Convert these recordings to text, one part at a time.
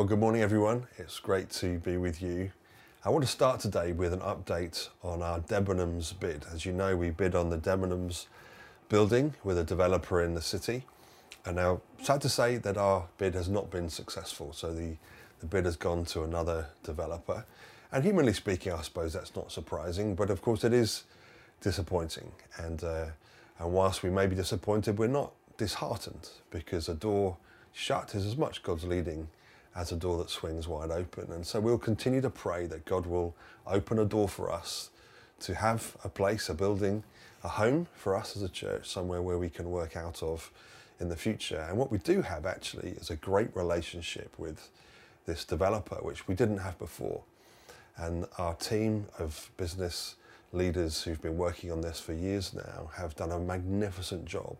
Well, good morning, everyone. It's great to be with you. I want to start today with an update on our Debenhams bid. As you know, we bid on the Debenhams building with a developer in the city. And now, sad to say that our bid has not been successful. So the, the bid has gone to another developer. And humanly speaking, I suppose that's not surprising, but of course it is disappointing. And, uh, and whilst we may be disappointed, we're not disheartened because a door shut is as much God's leading as a door that swings wide open. And so we'll continue to pray that God will open a door for us to have a place, a building, a home for us as a church, somewhere where we can work out of in the future. And what we do have actually is a great relationship with this developer, which we didn't have before. And our team of business leaders who've been working on this for years now have done a magnificent job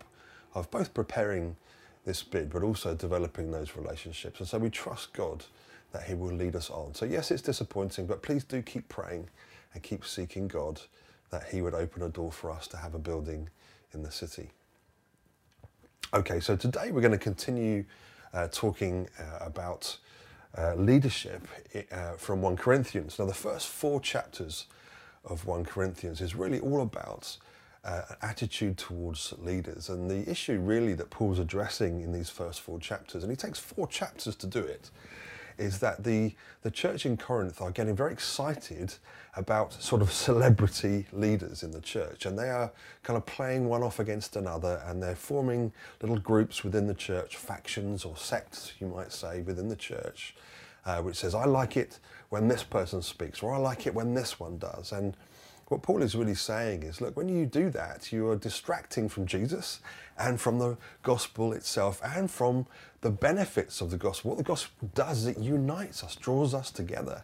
of both preparing this bid, but also developing those relationships. And so we trust God that He will lead us on. So, yes, it's disappointing, but please do keep praying and keep seeking God that He would open a door for us to have a building in the city. Okay, so today we're going to continue uh, talking uh, about uh, leadership uh, from 1 Corinthians. Now, the first four chapters of 1 Corinthians is really all about uh, attitude towards leaders. And the issue really that Paul's addressing in these first four chapters, and he takes four chapters to do it, is that the, the church in Corinth are getting very excited about sort of celebrity leaders in the church. And they are kind of playing one off against another and they're forming little groups within the church, factions or sects, you might say, within the church, uh, which says, I like it when this person speaks, or I like it when this one does. And what Paul is really saying is look, when you do that, you are distracting from Jesus and from the gospel itself and from the benefits of the gospel. What the gospel does is it unites us, draws us together.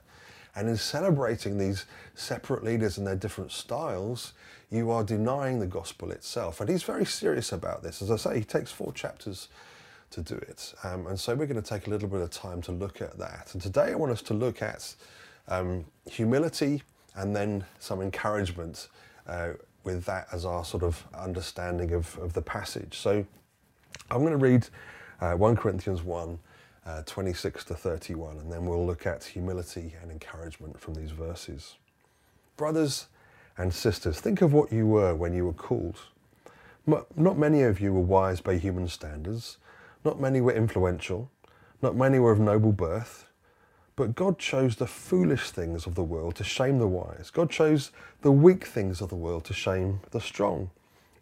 And in celebrating these separate leaders and their different styles, you are denying the gospel itself. And he's very serious about this. As I say, he takes four chapters to do it. Um, and so we're going to take a little bit of time to look at that. And today I want us to look at um, humility and then some encouragement uh, with that as our sort of understanding of, of the passage. So I'm going to read uh, 1 Corinthians 1. Uh, 26 to 31, and then we'll look at humility and encouragement from these verses. Brothers and sisters, think of what you were when you were called. Not many of you were wise by human standards, not many were influential, not many were of noble birth. But God chose the foolish things of the world to shame the wise. God chose the weak things of the world to shame the strong.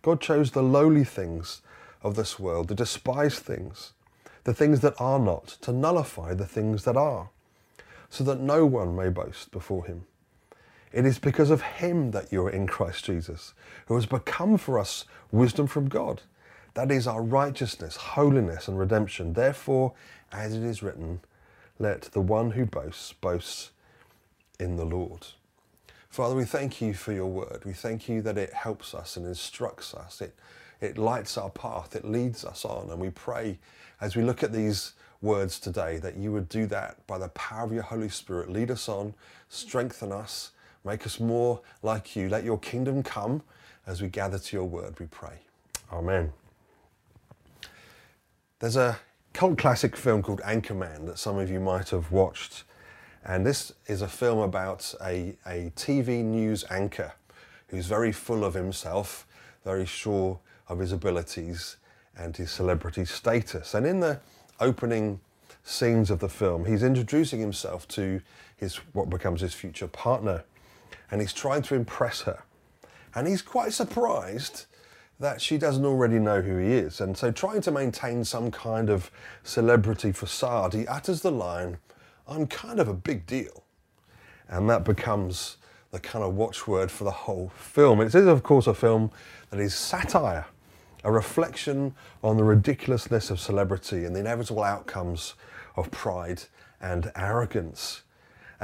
God chose the lowly things of this world, the despised things, the things that are not, to nullify the things that are, so that no one may boast before him. It is because of him that you are in Christ Jesus, who has become for us wisdom from God. That is our righteousness, holiness, and redemption. Therefore, as it is written, let the one who boasts boast in the Lord. Father, we thank you for your word. We thank you that it helps us and instructs us. It, it lights our path, it leads us on. And we pray as we look at these words today that you would do that by the power of your Holy Spirit. Lead us on, strengthen us, make us more like you. Let your kingdom come as we gather to your word, we pray. Amen. There's a cult classic film called Anchorman that some of you might have watched. And this is a film about a, a TV news anchor who's very full of himself, very sure of his abilities and his celebrity status. And in the opening scenes of the film, he's introducing himself to his what becomes his future partner. And he's trying to impress her. And he's quite surprised that she doesn't already know who he is. And so, trying to maintain some kind of celebrity facade, he utters the line, I'm kind of a big deal. And that becomes the kind of watchword for the whole film. It is, of course, a film that is satire, a reflection on the ridiculousness of celebrity and the inevitable outcomes of pride and arrogance.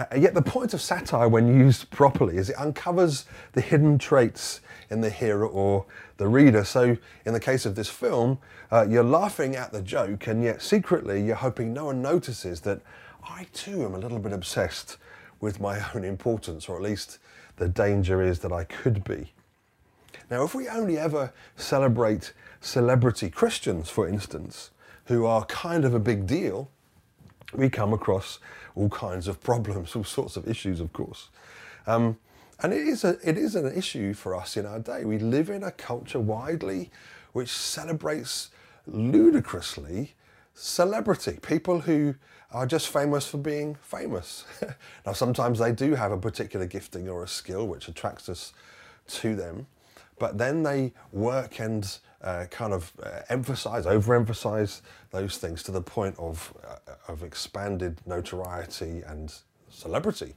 Uh, yet the point of satire, when used properly, is it uncovers the hidden traits in the hearer or the reader. So, in the case of this film, uh, you're laughing at the joke, and yet secretly you're hoping no one notices that I too am a little bit obsessed with my own importance, or at least the danger is that I could be. Now, if we only ever celebrate celebrity Christians, for instance, who are kind of a big deal, we come across all kinds of problems, all sorts of issues, of course. Um, and it is, a, it is an issue for us in our day. We live in a culture widely which celebrates ludicrously celebrity, people who are just famous for being famous. now, sometimes they do have a particular gifting or a skill which attracts us to them, but then they work and uh, kind of uh, emphasize, overemphasize those things to the point of, uh, of expanded notoriety and celebrity.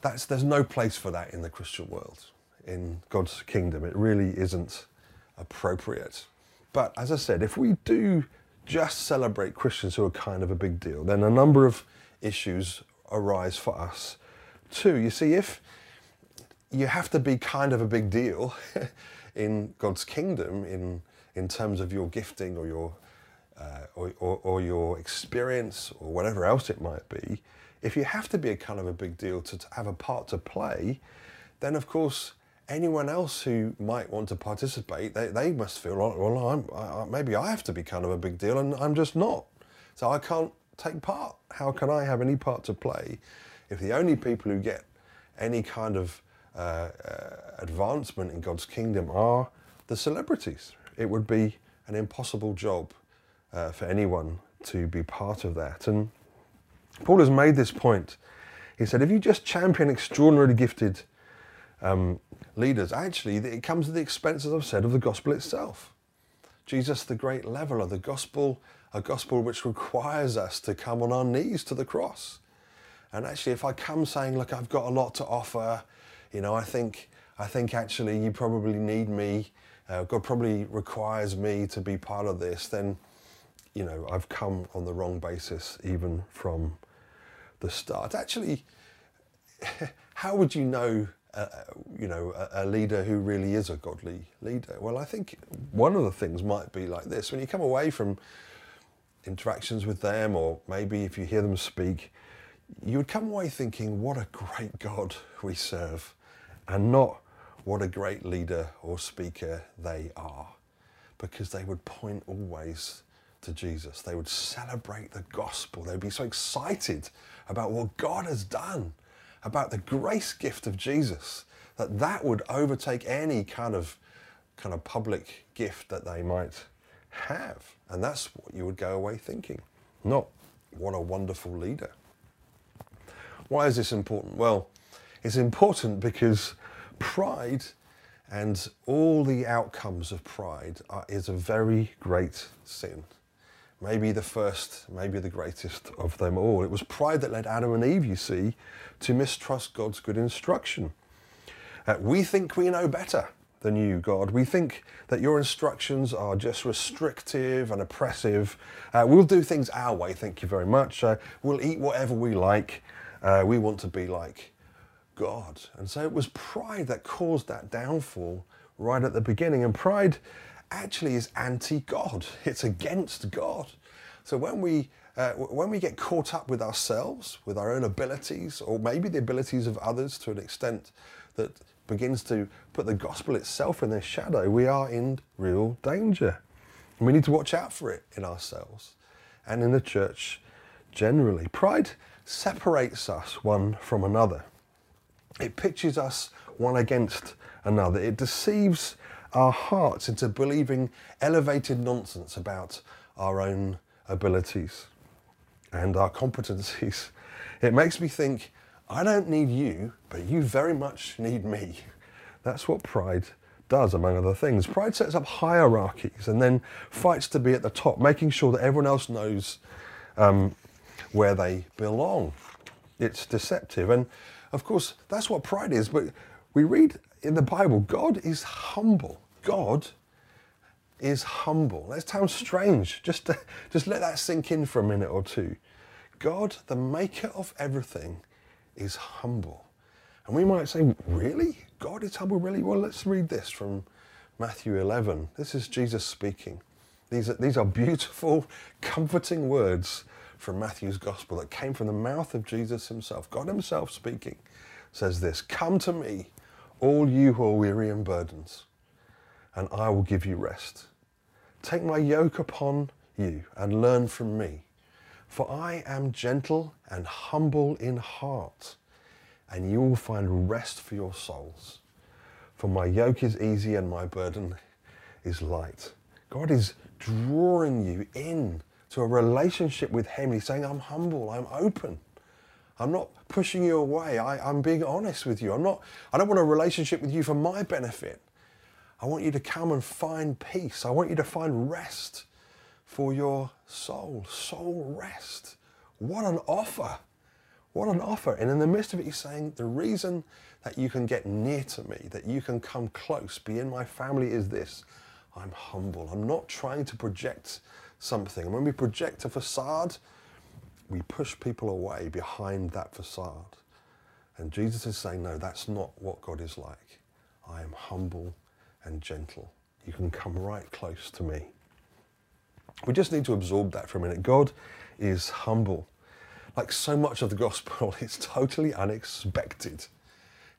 That's, there's no place for that in the Christian world, in God's kingdom. It really isn't appropriate. But as I said, if we do just celebrate Christians who are kind of a big deal, then a number of issues arise for us too. You see, if you have to be kind of a big deal in God's kingdom in, in terms of your gifting or your, uh, or, or, or, your experience or whatever else it might be, if you have to be a kind of a big deal to, to have a part to play, then of course anyone else who might want to participate, they, they must feel like, well, I'm, I, maybe I have to be kind of a big deal and I'm just not. So I can't take part. How can I have any part to play if the only people who get any kind of uh, uh, advancement in God's kingdom are the celebrities? It would be an impossible job uh, for anyone to be part of that. And Paul has made this point. He said, if you just champion extraordinarily gifted um, leaders, actually, it comes at the expense, as I've said, of the gospel itself. Jesus, the great leveler, the gospel, a gospel which requires us to come on our knees to the cross. And actually, if I come saying, look, I've got a lot to offer, you know, I think, I think actually you probably need me, uh, God probably requires me to be part of this, then, you know, I've come on the wrong basis even from the start. Actually, how would you know uh, you know, a, a, leader who really is a godly leader? Well, I think one of the things might be like this: when you come away from interactions with them, or maybe if you hear them speak, you would come away thinking, "What a great God we serve," and not "What a great leader or speaker they are," because they would point always to Jesus. They would celebrate the gospel. They'd be so excited about what God has done about the grace gift of Jesus, that that would overtake any kind of kind of public gift that they might have. And that's what you would go away thinking, not what a wonderful leader. Why is this important? Well, it's important because pride and all the outcomes of pride are, is a very great sin maybe the first, maybe the greatest of them all. It was pride that led Adam and Eve, you see, to mistrust God's good instruction. Uh, we think we know better than you, God. We think that your instructions are just restrictive and oppressive. Uh, we'll do things our way, thank you very much. Uh, we'll eat whatever we like. Uh, we want to be like God. And so it was pride that caused that downfall right at the beginning. And pride actually is anti-God. It's against God. So when we uh, when we get caught up with ourselves, with our own abilities, or maybe the abilities of others to an extent that begins to put the gospel itself in their shadow, we are in real danger. And we need to watch out for it in ourselves and in the church generally. Pride separates us one from another. It pitches us one against another. It deceives our hearts into believing elevated nonsense about our own abilities and our competencies. It makes me think, I don't need you, but you very much need me. That's what pride does, among other things. Pride sets up hierarchies and then fights to be at the top, making sure that everyone else knows um, where they belong. It's deceptive. And of course, that's what pride is. But we read in the Bible, God is humble. God is humble. That sounds strange. Just, to, just let that sink in for a minute or two. God, the maker of everything, is humble. And we might say, really? God is humble, really? Well, let's read this from Matthew 11. This is Jesus speaking. These are, these are beautiful, comforting words from Matthew's gospel that came from the mouth of Jesus himself. God himself speaking says this Come to me, all you who are weary and burdened, and I will give you rest. Take my yoke upon you and learn from me, For I am gentle and humble in heart, and you will find rest for your souls. For my yoke is easy and my burden is light. God is drawing you in to a relationship with Him. He's saying, I'm humble, I'm open. I'm not pushing you away. I, am being honest with you. I'm not, I don't want a relationship with you for my benefit. I want you to come and find peace. I want you to find rest for your soul. Soul rest. What an offer. What an offer. And in the midst of it, he's saying, the reason that you can get near to me, that you can come close, be in my family is this. I'm humble. I'm not trying to project something. And when we project a facade, we push people away behind that facade. And Jesus is saying, no, that's not what God is like. I am humble and gentle. You can come right close to me. We just need to absorb that for a minute. God is humble. Like so much of the gospel, it's totally unexpected.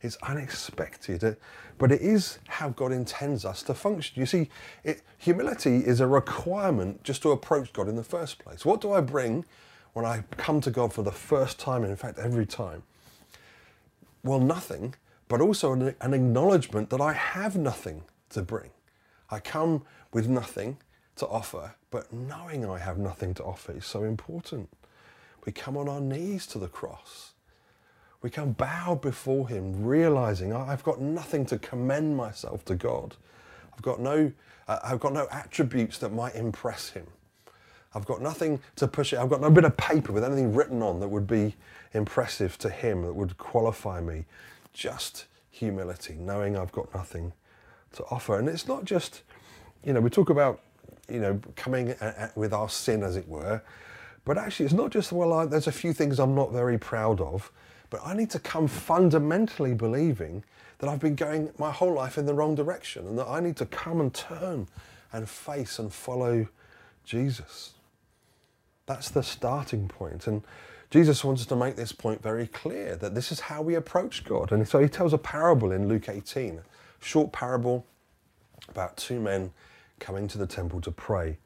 It's unexpected, but it is how God intends us to function. You see, it, humility is a requirement just to approach God in the first place. What do I bring when I come to God for the first time, and in fact, every time? Well, nothing, but also an, an acknowledgement that I have nothing to bring. I come with nothing to offer, but knowing I have nothing to offer is so important. We come on our knees to the cross. We come bow before Him, realizing I've got nothing to commend myself to God. I've got no, uh, I've got no attributes that might impress Him. I've got nothing to push it. I've got no bit of paper with anything written on that would be impressive to Him, that would qualify me. Just humility, knowing I've got nothing to offer. And it's not just, you know, we talk about, you know, coming with our sin, as it were, but actually it's not just, well, I, there's a few things I'm not very proud of, but I need to come fundamentally believing that I've been going my whole life in the wrong direction and that I need to come and turn and face and follow Jesus. That's the starting point. And Jesus wants us to make this point very clear that this is how we approach God. And so he tells a parable in Luke 18, a short parable about two men coming to the temple to pray.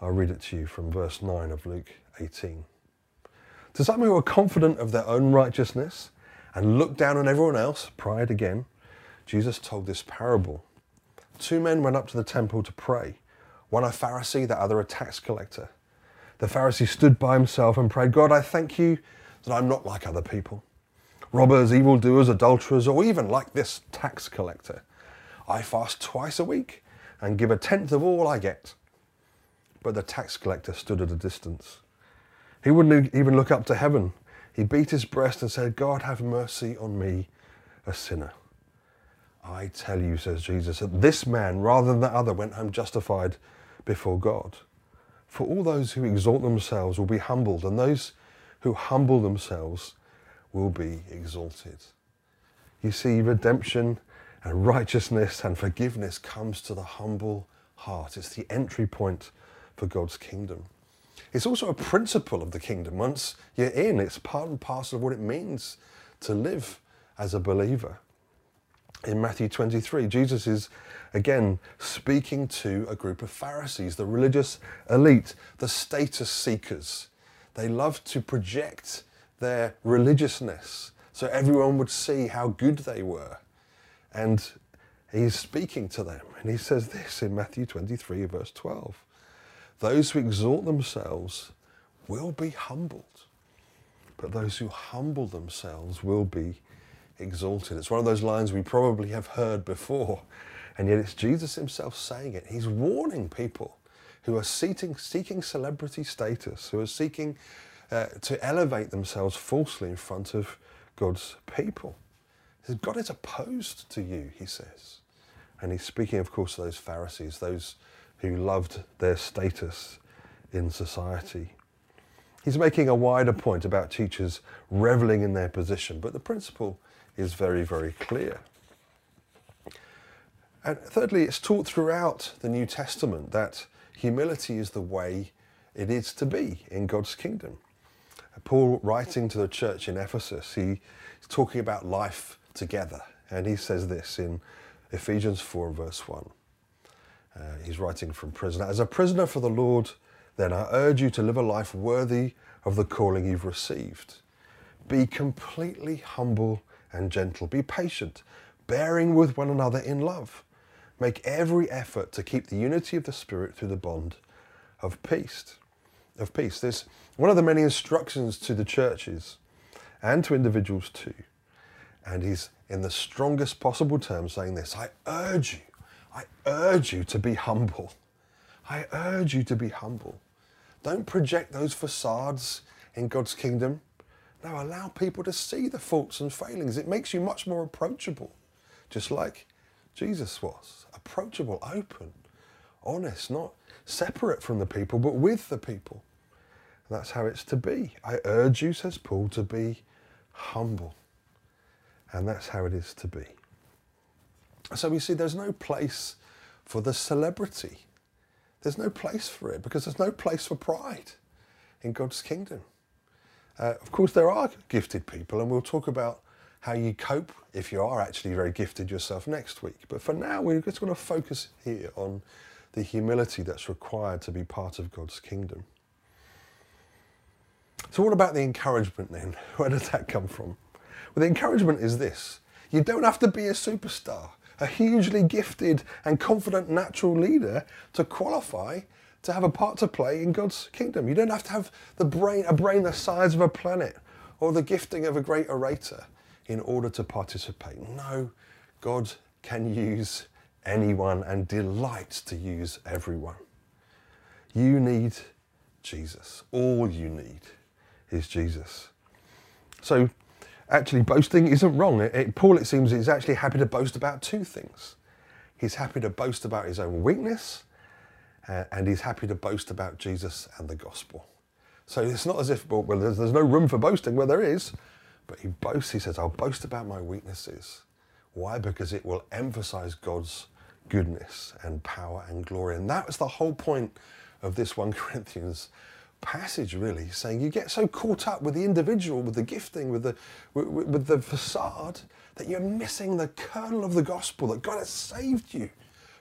I'll read it to you from verse 9 of Luke 18. To some who are confident of their own righteousness and look down on everyone else, pride again, Jesus told this parable. Two men went up to the temple to pray, one a Pharisee, the other a tax collector. The Pharisee stood by himself and prayed, God, I thank you that I'm not like other people robbers, evildoers, adulterers, or even like this tax collector. I fast twice a week and give a tenth of all I get. But the tax collector stood at a distance. He wouldn't even look up to heaven. He beat his breast and said, God, have mercy on me, a sinner. I tell you, says Jesus, that this man, rather than the other, went home justified before God. For all those who exalt themselves will be humbled, and those who humble themselves will be exalted. You see, redemption and righteousness and forgiveness comes to the humble heart. It's the entry point for God's kingdom. It's also a principle of the kingdom. Once you're in, it's part and parcel of what it means to live as a believer. In Matthew 23, Jesus is again speaking to a group of Pharisees, the religious elite, the status seekers. They love to project their religiousness so everyone would see how good they were. And he's speaking to them. And he says this in Matthew 23, verse 12 Those who exalt themselves will be humbled, but those who humble themselves will be exalted. It's one of those lines we probably have heard before and yet it's Jesus himself saying it. He's warning people who are seeking, seeking celebrity status, who are seeking uh, to elevate themselves falsely in front of God's people. Says, God is opposed to you, he says. And he's speaking, of course, to those Pharisees, those who loved their status in society. He's making a wider point about teachers reveling in their position, but the principle is very, very clear. And thirdly, it's taught throughout the New Testament that humility is the way it is to be in God's kingdom. Paul, writing to the church in Ephesus, he's talking about life together. And he says this in Ephesians 4, verse 1. Uh, he's writing from prison. As a prisoner for the Lord, then I urge you to live a life worthy of the calling you've received. Be completely humble and gentle. Be patient, bearing with one another in love. Make every effort to keep the unity of the Spirit through the bond of peace. Of peace. This one of the many instructions to the churches and to individuals too. And he's in the strongest possible terms saying this I urge you, I urge you to be humble. I urge you to be humble. Don't project those facades in God's kingdom. No, allow people to see the faults and failings. It makes you much more approachable, just like Jesus was approachable, open, honest, not separate from the people, but with the people. And that's how it's to be. I urge you, says Paul, to be humble. And that's how it is to be. So we see there's no place for the celebrity. There's no place for it because there's no place for pride in God's kingdom. Uh, of course, there are gifted people, and we'll talk about how you cope if you are actually very gifted yourself next week. But for now, we're just going to focus here on the humility that's required to be part of God's kingdom. So, what about the encouragement then? Where does that come from? Well, the encouragement is this you don't have to be a superstar, a hugely gifted and confident natural leader to qualify to have a part to play in God's kingdom. You don't have to have the brain, a brain the size of a planet or the gifting of a great orator in order to participate. No, God can use anyone and delights to use everyone. You need Jesus. All you need is Jesus. So, actually, boasting isn't wrong. It, it, Paul, it seems, is actually happy to boast about two things. He's happy to boast about his own weakness, uh, and he's happy to boast about Jesus and the gospel. So it's not as if, well, there's, there's no room for boasting. Well, there is. But he boasts, he says, I'll boast about my weaknesses. Why? Because it will emphasize God's goodness and power and glory. And that was the whole point of this 1 Corinthians passage, really, saying you get so caught up with the individual, with the gifting, with the, with, with the facade, that you're missing the kernel of the gospel that God has saved you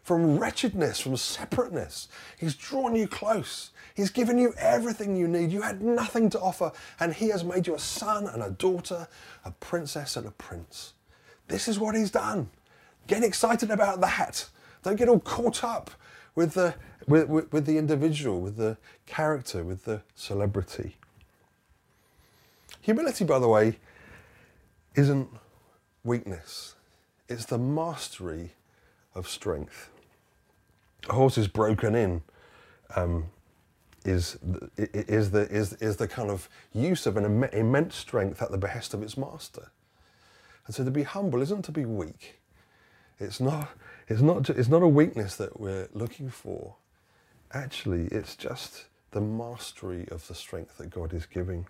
from wretchedness, from separateness. He's drawn you close. He's given you everything you need. You had nothing to offer, and He has made you a son and a daughter, a princess and a prince. This is what He's done. Get excited about that. Don't get all caught up with the, with, with, with the individual, with the character, with the celebrity. Humility, by the way, isn't weakness, it's the mastery of strength. A horse is broken in um, is, is, the, is, is the kind of use of an immense strength at the behest of its master. And so to be humble isn't to be weak. It's not, it's not, it's not a weakness that we're looking for. Actually, it's just the mastery of the strength that God is giving.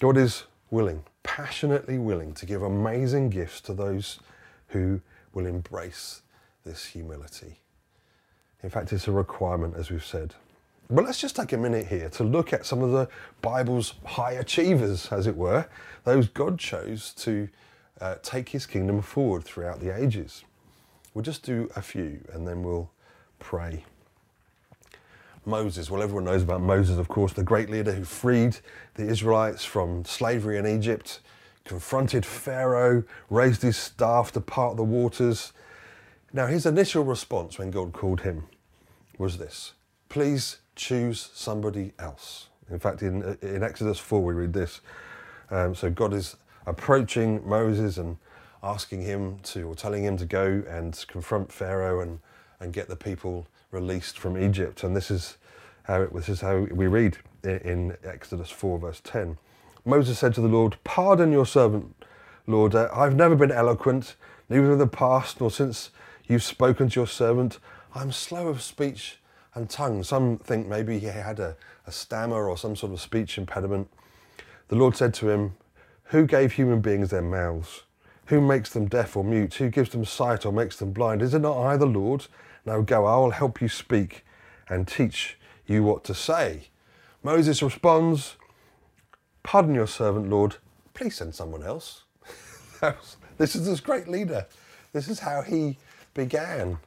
God is willing, passionately willing, to give amazing gifts to those who will embrace this humility. In fact, it's a requirement, as we've said. But let's just take a minute here to look at some of the Bible's high achievers, as it were, those God chose to uh, take his kingdom forward throughout the ages. We'll just do a few and then we'll pray. Moses, well, everyone knows about Moses, of course, the great leader who freed the Israelites from slavery in Egypt, confronted Pharaoh, raised his staff to part the waters. Now, his initial response when God called him was this Please choose somebody else. In fact, in, in Exodus 4, we read this. Um, so God is approaching Moses and asking him to, or telling him to go and confront Pharaoh and, and get the people released from Egypt. And this is how, it, this is how we read in, Exodus 4, verse 10. Moses said to the Lord, Pardon your servant, Lord. I've never been eloquent, neither in the past nor since you've spoken to your servant. I'm slow of speech and tongue. Some think maybe he had a, a stammer or some sort of speech impediment. The Lord said to him, Who gave human beings their mouths? Who makes them deaf or mute? Who gives them sight or makes them blind? Is it not I, the Lord? Now go, I will help you speak and teach you what to say. Moses responds, Pardon your servant, Lord. Please send someone else. this is this great leader. This is how he began.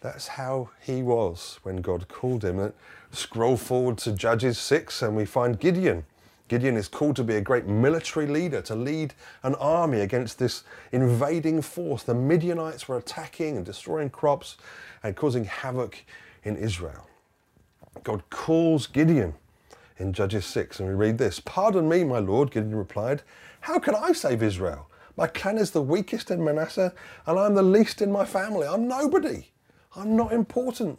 That's how he was when God called him. Scroll forward to Judges 6 and we find Gideon. Gideon is called to be a great military leader, to lead an army against this invading force. The Midianites were attacking and destroying crops and causing havoc in Israel. God calls Gideon in Judges 6, and we read this Pardon me, my Lord, Gideon replied. How can I save Israel? My clan is the weakest in Manasseh, and I'm the least in my family. I'm nobody. I'm not important,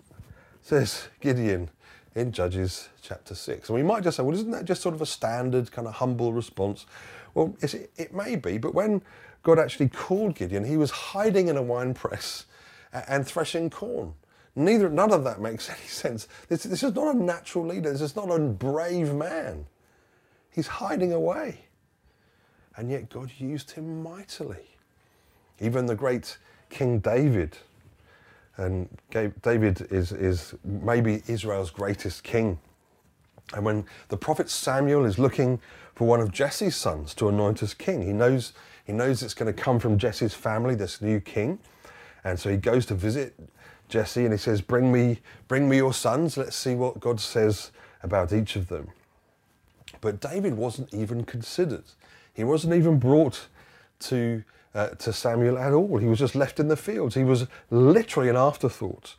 says Gideon in Judges chapter 6. And we might just say, well, isn't that just sort of a standard kind of humble response? Well, it, it may be, but when God actually called Gideon, he was hiding in a wine press and threshing corn. Neither, none of that makes any sense. This, this is not a natural leader. This is not a brave man. He's hiding away. And yet God used him mightily. Even the great King David, and David is, is maybe Israel's greatest king. And when the prophet Samuel is looking for one of Jesse's sons to anoint as king, he knows, he knows it's going to come from Jesse's family, this new king. And so he goes to visit Jesse and he says, Bring me, bring me your sons. Let's see what God says about each of them. But David wasn't even considered. He wasn't even brought to uh, to Samuel at all. He was just left in the fields. He was literally an afterthought.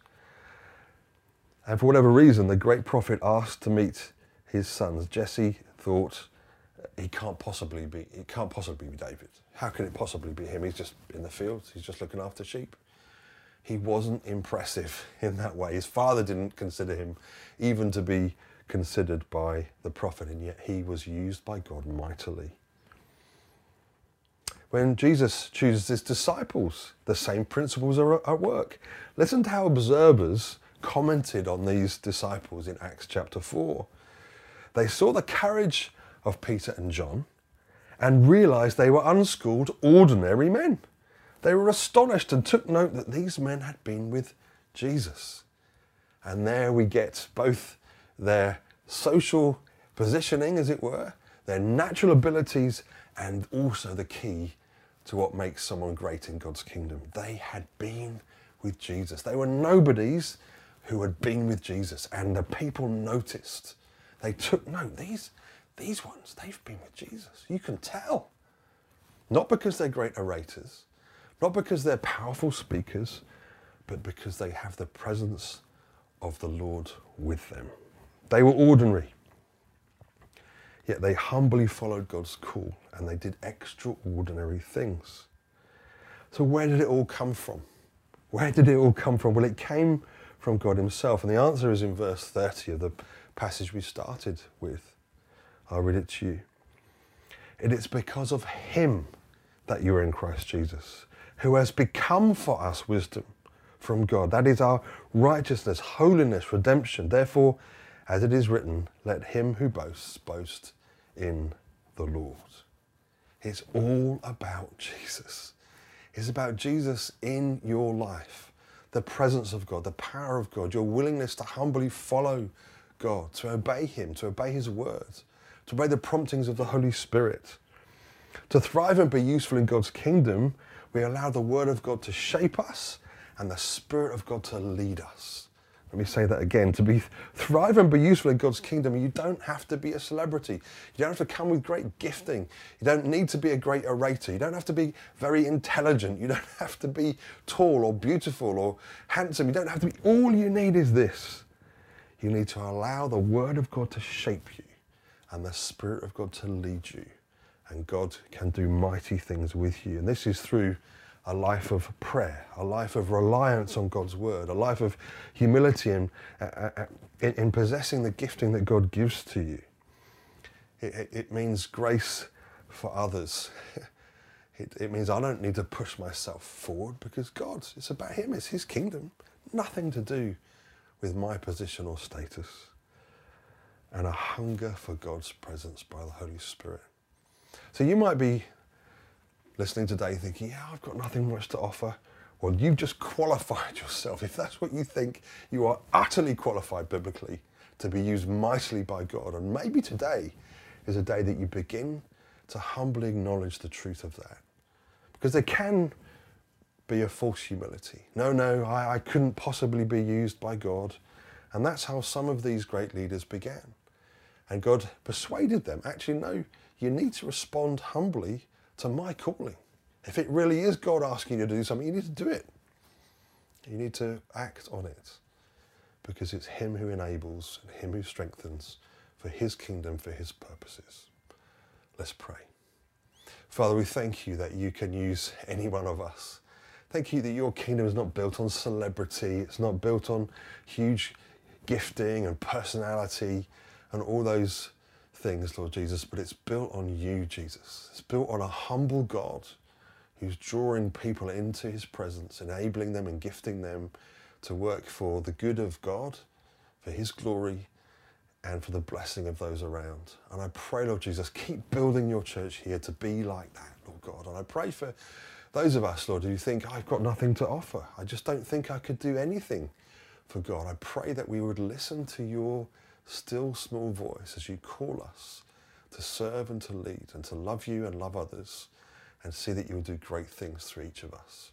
And for whatever reason, the great prophet asked to meet his sons. Jesse thought he can't possibly be. It can't possibly be David. How can it possibly be him? He's just in the fields. He's just looking after sheep. He wasn't impressive in that way. His father didn't consider him even to be considered by the prophet, and yet he was used by God mightily when Jesus chooses his disciples. The same principles are at work. Listen to how observers commented on these disciples in Acts chapter 4. They saw the courage of Peter and John and realized they were unschooled, ordinary men. They were astonished and took note that these men had been with Jesus. And there we get both their social positioning, as it were, their natural abilities, and also the key to what makes someone great in God's kingdom. They had been with Jesus. They were nobodies who had been with Jesus, and the people noticed. They took note. These, these ones, they've been with Jesus. You can tell. Not because they're great orators, not because they're powerful speakers, but because they have the presence of the Lord with them. They were ordinary. Yet they humbly followed God's call and they did extraordinary things. So, where did it all come from? Where did it all come from? Well, it came from God Himself. And the answer is in verse 30 of the passage we started with. I'll read it to you. It is because of Him that you are in Christ Jesus, who has become for us wisdom from God. That is our righteousness, holiness, redemption. Therefore, as it is written, let him who boasts boast in the Lord. It's all about Jesus. It's about Jesus in your life, the presence of God, the power of God, your willingness to humbly follow God, to obey Him, to obey His words, to obey the promptings of the Holy Spirit. To thrive and be useful in God's kingdom, we allow the Word of God to shape us and the Spirit of God to lead us. Let me say that again. To be thrive and be useful in God's kingdom, you don't have to be a celebrity. You don't have to come with great gifting. You don't need to be a great orator. You don't have to be very intelligent. You don't have to be tall or beautiful or handsome. You don't have to be. All you need is this. You need to allow the Word of God to shape you and the Spirit of God to lead you. And God can do mighty things with you. And this is through a life of prayer, a life of reliance on God's word, a life of humility and uh, uh, uh, in, in, possessing the gifting that God gives to you. It, it, it means grace for others. It, it means I don't need to push myself forward because God, it's about Him, it's His kingdom. Nothing to do with my position or status. And a hunger for God's presence by the Holy Spirit. So you might be listening today thinking, yeah, I've got nothing much to offer. Well, you've just qualified yourself. If that's what you think, you are utterly qualified biblically to be used mightily by God. And maybe today is a day that you begin to humbly acknowledge the truth of that. Because there can be a false humility. No, no, I, I couldn't possibly be used by God. And that's how some of these great leaders began. And God persuaded them actually, no, you need to respond humbly to my calling. If it really is God asking you to do something, you need to do it. You need to act on it because it's Him who enables and Him who strengthens for His kingdom, for His purposes. Let's pray. Father, we thank you that you can use any one of us. Thank you that your kingdom is not built on celebrity, it's not built on huge gifting and personality and all those things, Lord Jesus, but it's built on you, Jesus. It's built on a humble God who's drawing people into his presence, enabling them and gifting them to work for the good of God, for his glory, and for the blessing of those around. And I pray, Lord Jesus, keep building your church here to be like that, Lord God. And I pray for those of us, Lord, who think, I've got nothing to offer. I just don't think I could do anything for God. I pray that we would listen to your still small voice as you call us to serve and to lead and to love you and love others and see that you'll do great things through each of us.